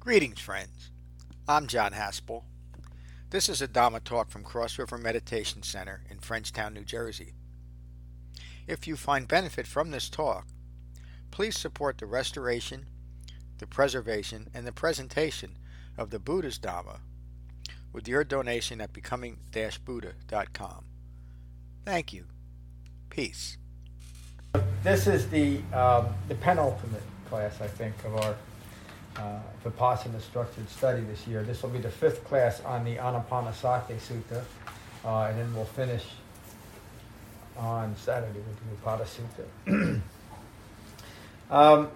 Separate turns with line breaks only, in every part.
Greetings, friends. I'm John Haspel. This is a Dhamma talk from Cross River Meditation Center in Frenchtown, New Jersey. If you find benefit from this talk, please support the restoration, the preservation, and the presentation of the Buddha's Dhamma with your donation at becoming-buddha.com. Thank you. Peace.
This is the um, the penultimate class, I think, of our uh, Vipassana structured study this year. This will be the fifth class on the Anapanasati Sutta, uh, and then we'll finish on Saturday with the Upada Sutta. um,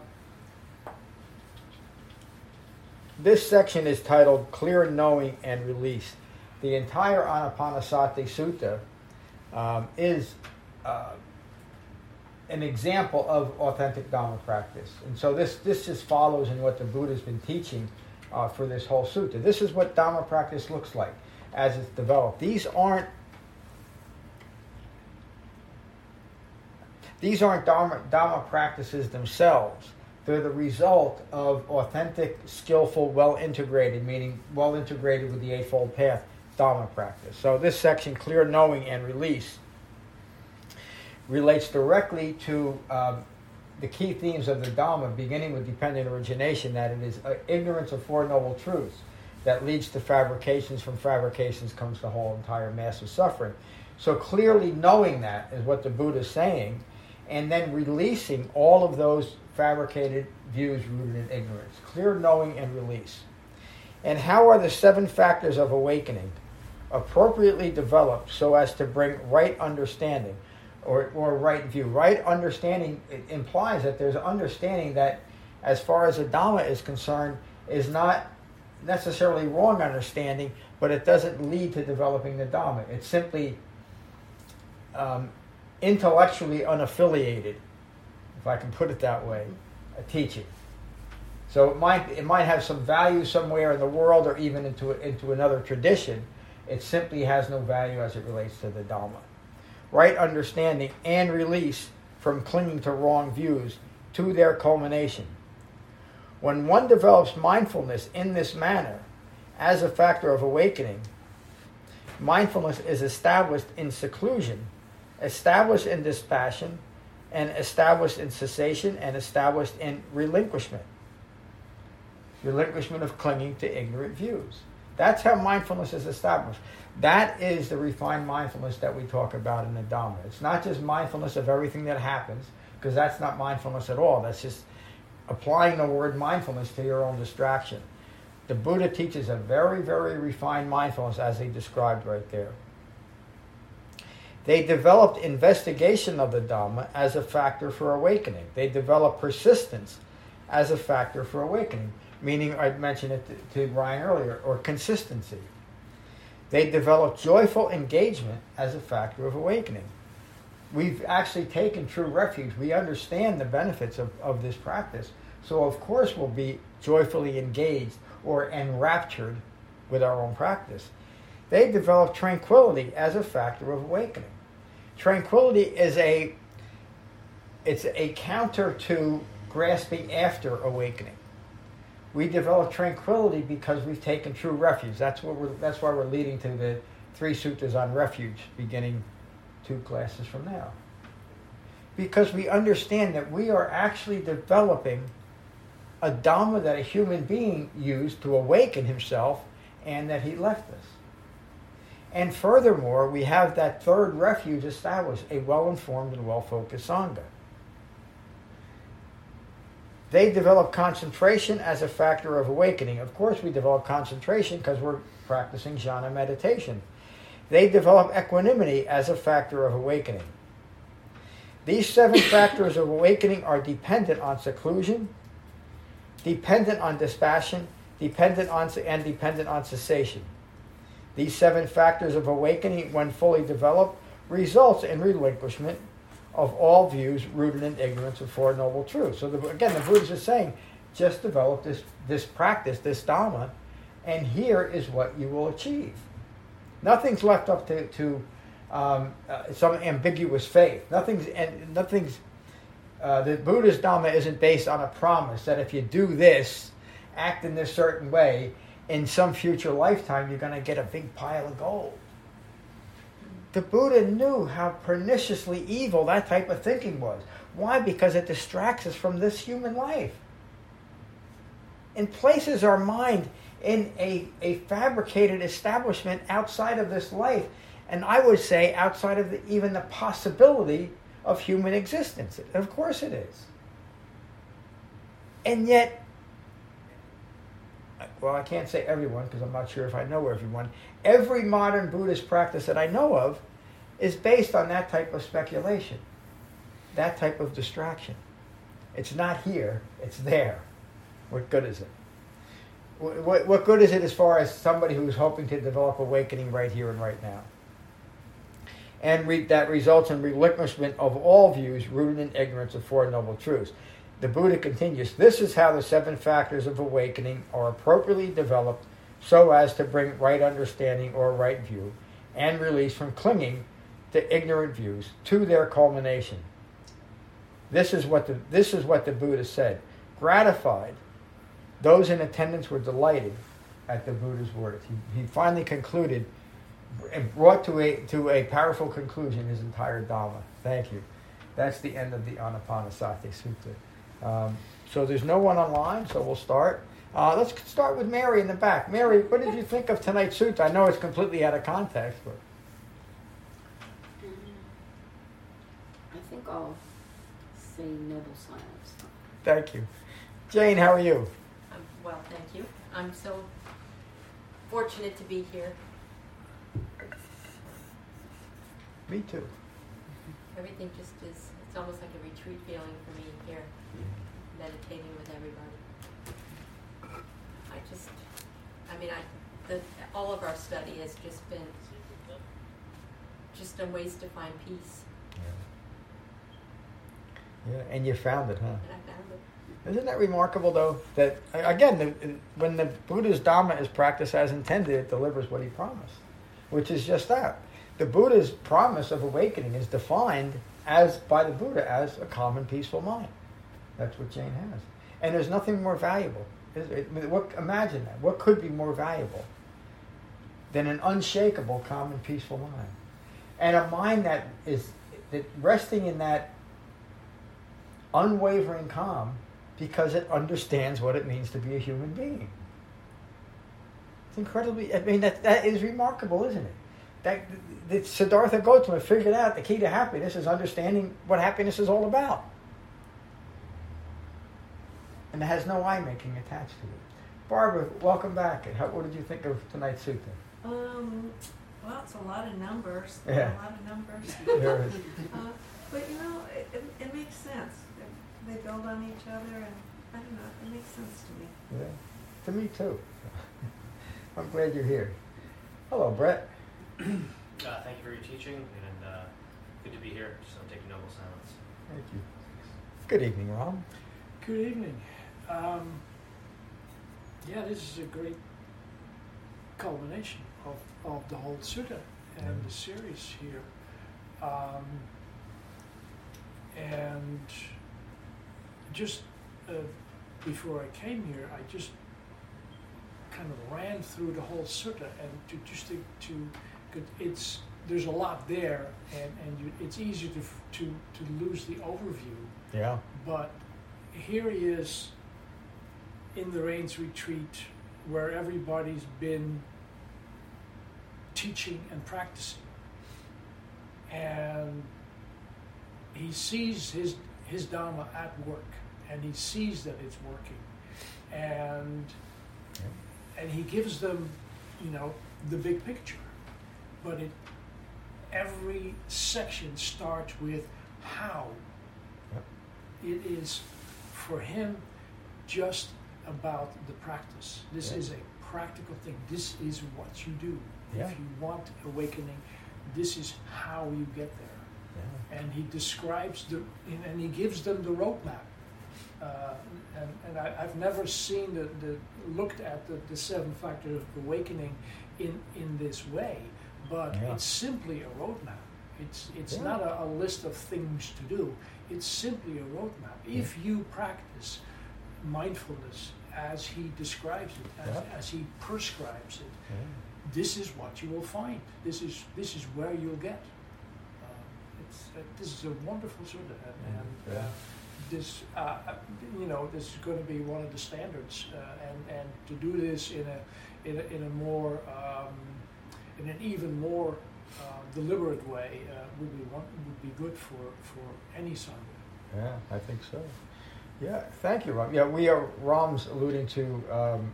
this section is titled Clear Knowing and Release. The entire Anapanasati Sutta um, is uh, an example of authentic Dhamma practice. And so this, this just follows in what the Buddha's been teaching uh, for this whole sutta. This is what Dhamma practice looks like as it's developed. These aren't these aren't Dhamma practices themselves. They're the result of authentic, skillful, well integrated, meaning well integrated with the Eightfold Path Dhamma practice. So this section, clear knowing and release, relates directly to um, the key themes of the Dhamma, beginning with dependent origination, that it is uh, ignorance of Four Noble Truths that leads to fabrications. From fabrications comes the whole entire mass of suffering. So clearly knowing that is what the Buddha is saying, and then releasing all of those fabricated views rooted in ignorance. Clear knowing and release. And how are the seven factors of awakening appropriately developed so as to bring right understanding? Or, or right view. Right understanding implies that there's understanding that, as far as the Dhamma is concerned, is not necessarily wrong understanding, but it doesn't lead to developing the Dhamma. It's simply um, intellectually unaffiliated, if I can put it that way, a teaching. So it might it might have some value somewhere in the world or even into into another tradition. It simply has no value as it relates to the Dhamma right understanding, and release from clinging to wrong views to their culmination. When one develops mindfulness in this manner as a factor of awakening, mindfulness is established in seclusion, established in dispassion, and established in cessation, and established in relinquishment. Relinquishment of clinging to ignorant views. That's how mindfulness is established. That is the refined mindfulness that we talk about in the Dhamma. It's not just mindfulness of everything that happens, because that's not mindfulness at all. That's just applying the word mindfulness to your own distraction. The Buddha teaches a very, very refined mindfulness as he described right there. They developed investigation of the Dhamma as a factor for awakening. They developed persistence as a factor for awakening, meaning I mentioned it to, to Brian earlier, or consistency. They develop joyful engagement as a factor of awakening. We've actually taken true refuge. We understand the benefits of, of this practice. So, of course, we'll be joyfully engaged or enraptured with our own practice. They develop tranquility as a factor of awakening. Tranquility is a it's a counter to grasping after awakening we develop tranquility because we've taken true refuge. That's what we're. That's why we're leading to the three sutras on refuge, beginning two classes from now. Because we understand that we are actually developing a dhamma that a human being used to awaken himself, and that he left us. And furthermore, we have that third refuge established: a well-informed and well-focused sangha. They develop concentration as a factor of awakening. Of course, we develop concentration because we're practicing jhana meditation. They develop equanimity as a factor of awakening. These seven factors of awakening are dependent on seclusion, dependent on dispassion, dependent on and dependent on cessation. These seven factors of awakening, when fully developed, results in relinquishment of all views rooted in ignorance of Four Noble Truths. So the, again, the Buddha is saying, just develop this, this practice, this Dhamma, and here is what you will achieve. Nothing's left up to, to um, uh, some ambiguous faith. Nothing's, and nothing's, uh, the Buddha's Dhamma isn't based on a promise that if you do this act in this certain way, in some future lifetime, you're going to get a big pile of gold. The Buddha knew how perniciously evil that type of thinking was. Why? Because it distracts us from this human life. And places our mind in a, a fabricated establishment outside of this life. And I would say outside of the, even the possibility of human existence. Of course it is. And yet, well, I can't say everyone because I'm not sure if I know everyone. Every modern Buddhist practice that I know of is based on that type of speculation, that type of distraction. It's not here, it's there. What good is it? What, what good is it as far as somebody who's hoping to develop awakening right here and right now? And re- that results in relinquishment of all views rooted in ignorance of Four Noble Truths. The Buddha continues This is how the seven factors of awakening are appropriately developed so as to bring right understanding or right view and release from clinging to ignorant views to their culmination. This is what the, this is what the Buddha said. Gratified those in attendance were delighted at the Buddha's words. He, he finally concluded and brought to a, to a powerful conclusion his entire Dhamma. Thank you. That's the end of the Anapanasati Sutta. Um, so there's no one online, so we'll start. Uh, let's start with Mary in the back. Mary, what did you think of tonight's suit? I know it's completely out of context, but.
I think I'll say noble silence.
Thank you. Jane, how are you?
I'm Well, thank you. I'm so fortunate to be here.
Me too.
Everything just is, it's almost like a retreat feeling for me here, meditating with everybody. I just, I mean, I, the, all of our study has just been just on ways to find peace.
Yeah, yeah, and you found it, huh?
And I found it.
Isn't that remarkable, though? That again, the, when the Buddha's Dhamma is practiced as intended, it delivers what he promised, which is just that. The Buddha's promise of awakening is defined as by the Buddha as a calm and peaceful mind. That's what Jane has, and there's nothing more valuable. What imagine that? What could be more valuable than an unshakable, calm and peaceful mind, and a mind that is that resting in that unwavering calm because it understands what it means to be a human being. It's incredibly, I mean, that, that is remarkable, isn't it? That, that Siddhartha Gautama figured out the key to happiness is understanding what happiness is all about. And it has no I making attached to it. Barbara, welcome back. How, what did you think of tonight's sutta?
Um, well, it's a lot of numbers.
Yeah.
A lot of numbers.
There is.
uh, but you know, it, it, it makes sense they build on each other, and I don't know, it makes sense to me.
Yeah, to me too. I'm glad you're here. Hello, Brett.
uh, thank you for your teaching, and uh, good to be here. Just I'm taking noble silence.
Thank you. Good evening, Rob.
Good evening. Um, yeah, this is a great culmination of, of the whole sutta and the series here. Um, and just uh, before I came here, I just kind of ran through the whole sutta and to just to, to it's there's a lot there and and you, it's easy to to to lose the overview.
Yeah.
But here he is in the Rains retreat where everybody's been teaching and practicing. And he sees his his Dharma at work and he sees that it's working, and and he gives them, you know, the big picture, but it every section starts with how. It is for him just about the practice. This is a practical thing. This is what you do. If you want awakening, this is how you get there. Yeah. And he describes the, and he gives them the roadmap. Uh, and, and I, have never seen the, the looked at the, the seven factors of awakening in, in this way, but yeah. it's simply a roadmap. It's, it's yeah. not a, a, list of things to do. It's simply a roadmap. Yeah. If you practice mindfulness as he describes it, as,
Yeah.
as he prescribes it.
Yeah.
This is what you will find. This is this is where you'll get. It's uh, this is a wonderful sutta, and, and uh,
Yeah.
this uh, uh, you know this is going to be one of the standards, uh, and and to do this in a in a, in a more um, in an even more uh, deliberate way uh, would be one, would be good for for any sangha.
Yeah, I think so. Yeah, thank you, Ram. Yeah, we are, Ram's alluding to, um,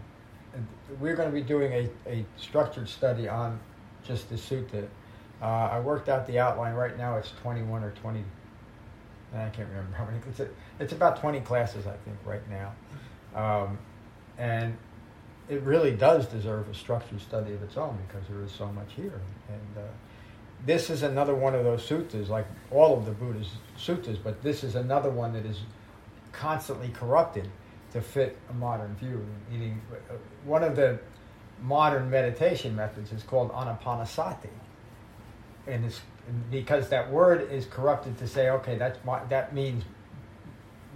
we're going to be doing a, a structured study on just the sutta. Uh, I worked out the outline. Right now it's 21 or 20, I can't remember how many. It's, a, it's about 20 classes, I think, right now. Um, and it really does deserve a structured study of its own because there is so much here. And uh, this is another one of those suttas, like all of the Buddha's suttas, but this is another one that is constantly corrupted to fit a modern view. Uh, one of the modern meditation methods is called anapanasati, and it's because that word is corrupted to say, okay, that's that means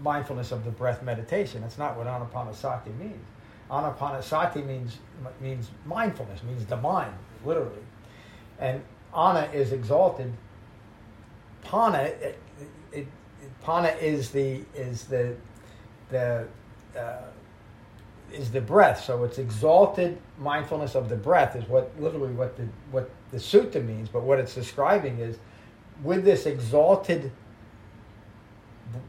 mindfulness of the breath meditation. That's not what anapanasati means. Anapanasati means means mindfulness, means the mind, literally, and ana is exalted. Pana, it, pana is the is the the uh, is the breath. So it's exalted mindfulness of the breath is what literally what the what the sutta means. But what it's describing is with this exalted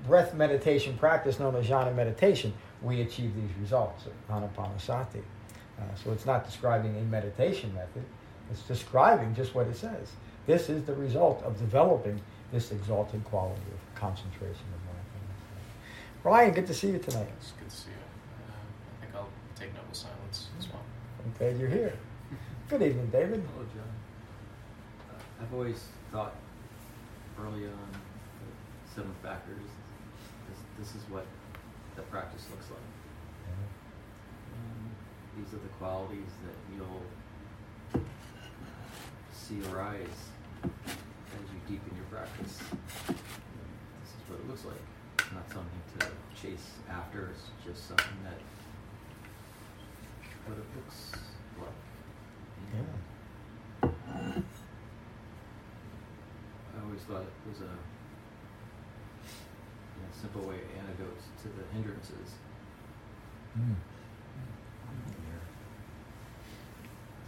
breath meditation practice known as jhana meditation, we achieve these results, anapanasati. Uh, so it's not describing a meditation method, it's describing just what it says. This is the result of developing this exalted quality of concentration of mindfulness. Ryan, good to see you tonight.
It's good to see you. Um, I think I'll take noble silence as well.
I'm glad you're here. Good evening, David.
Hello, John. Uh, I've always thought early on the seven factors, this, this is what the practice looks like. Um, these are the qualities that you'll see arise as you deepen your practice. What it looks like. It's not something to chase after, it's just something that what it looks like.
Yeah.
I always thought it was a you know, simple way of antidote to the hindrances.
Mm.
You're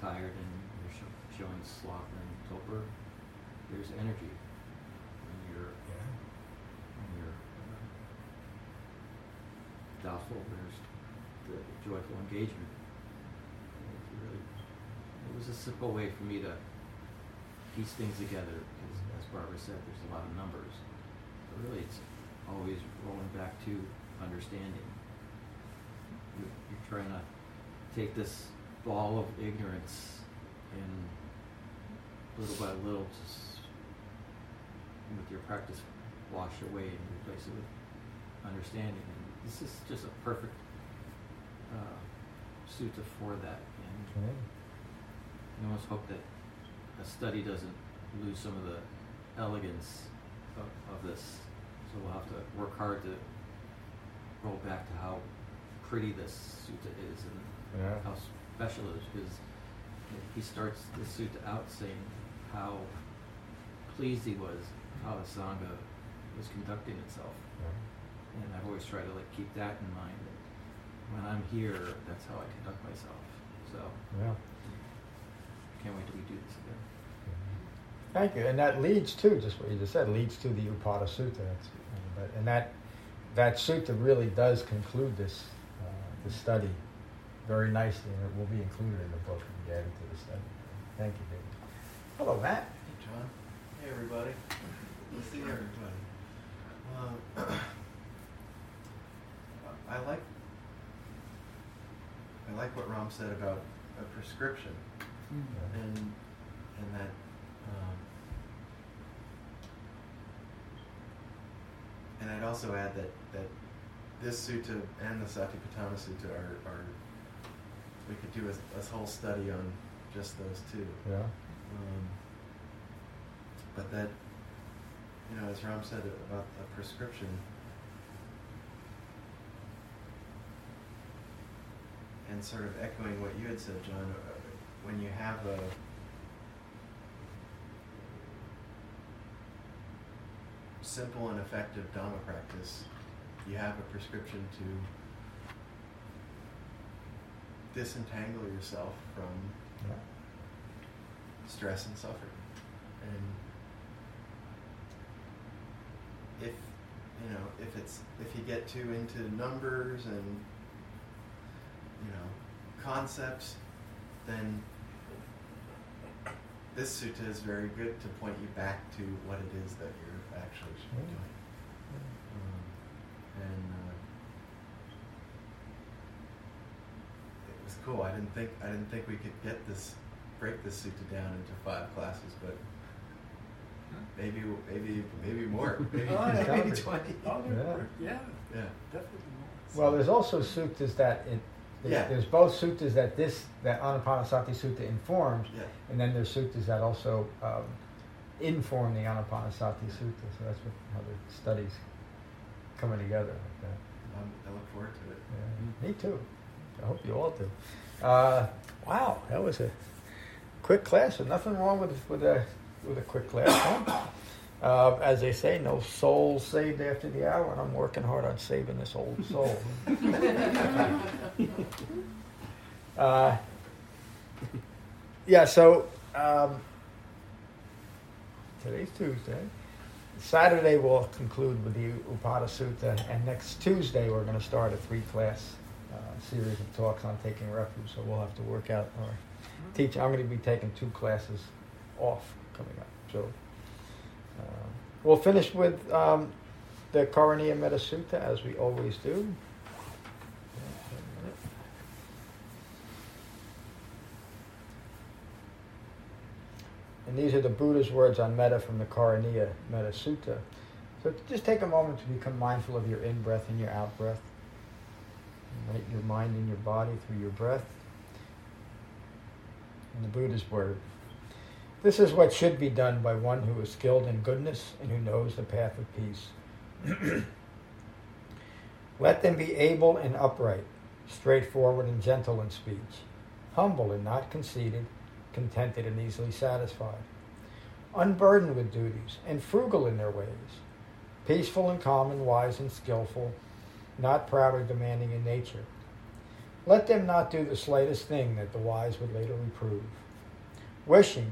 tired and you're showing sloth and torpor, there's energy. When you're
Yeah.
when you're uh, doubtful, there's the joyful engagement. It's really, it was a simple way for me to piece things together because, as Barbara said, there's a lot of numbers. But really, it's always rolling back to understanding. You're, you're trying to take this ball of ignorance and little by little, just with your practice, wash away and replace it with understanding. And this is just a perfect uh, sutta for that. And
Okay.
I almost hope that a study doesn't lose some of the elegance of, of this. So we'll have to work hard to roll back to how pretty this sutta is and
Yeah.
how special it is he starts the sutta out saying how pleased he was how the sangha was conducting itself.
Yeah.
And I've always tried to like keep that in mind. That when I'm here, that's how I conduct myself. So
Yeah.
can't wait till we do this again.
Thank you. And that leads to just what you just said, leads to the Upada Sutta. That's, but- and that that sutta really does conclude this uh, the study very nicely, and it will be included in the book and be added to the study. Thank you, David. Hello, Matt.
Hey, John. Hey, everybody. Good to see everybody. Um, I like I like what Ram said about a prescription, and and that. Um, and I'd also add that, that this sutta and the Satipatthana Sutta are, are we could do a, a whole study on just those two.
Yeah.
Um, but that, you know, as Ram said about a prescription, and sort of echoing what you had said, John, uh, when you have a simple and effective Dhamma practice, you have a prescription to disentangle yourself from
Yeah.
stress and suffering. And if you know, if it's if you get too into numbers and you know concepts, then this sutta is very good to point you back to what it is that you're actually should be doing. Um, and uh, it was cool. I didn't think I didn't think we could get this break this sutta down into five classes, but maybe maybe maybe more. Maybe,
Oh, yeah.
maybe twenty.
Oh,
Yeah.
yeah,
Yeah.
definitely more.
Well, there's also suttas that it, there's,
Yeah.
there's both suttas that this that Anapanasati Sutta informs,
Yeah.
and then there's suttas that also um, inform the Anapanasati Sutta. So that's what, how the studies coming together like that.
I look forward to it.
Yeah, me too. I hope you all do. Uh, wow, that was a quick class. There's nothing wrong with with a with a quick class. Huh? Uh, as they say, no soul saved after the hour, and I'm working hard on saving this old soul. uh, yeah, so um, today's Tuesday. Saturday we'll conclude with the Upada Sutta, and next Tuesday we're going to start a three-class uh, series of talks on taking refuge. So we'll have to work out our teach. I'm going to be taking two classes off coming up. So uh, we'll finish with um, the Karaniya Metta Sutta as we always do. And these are the Buddha's words on metta from the Karaniya Metta Sutta. So just take a moment to become mindful of your in breath and your out breath. Your mind and your body through your breath. And the Buddha's word. This is what should be done by one who is skilled in goodness and who knows the path of peace. Let them be able and upright, straightforward and gentle in speech, humble and not conceited, contented and easily satisfied, unburdened with duties, and frugal in their ways, peaceful and calm and wise and skillful, not proud or demanding in nature. Let them not do the slightest thing that the wise would later reprove. Wishing,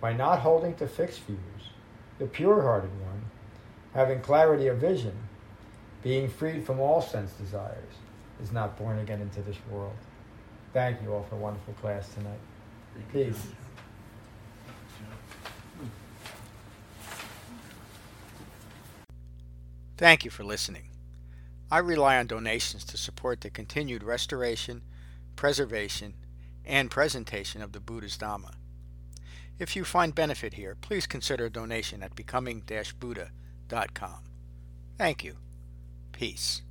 By not holding to fixed views, the pure hearted one, having clarity of vision, being freed from all sense desires, is not born again into this world. Thank you all for a wonderful class tonight. Peace.
Thank you for listening. I rely on donations to support the continued restoration, preservation, and presentation of the Buddha's Dhamma. If you find benefit here, please consider a donation at becoming-buddha.com. Thank you. Peace.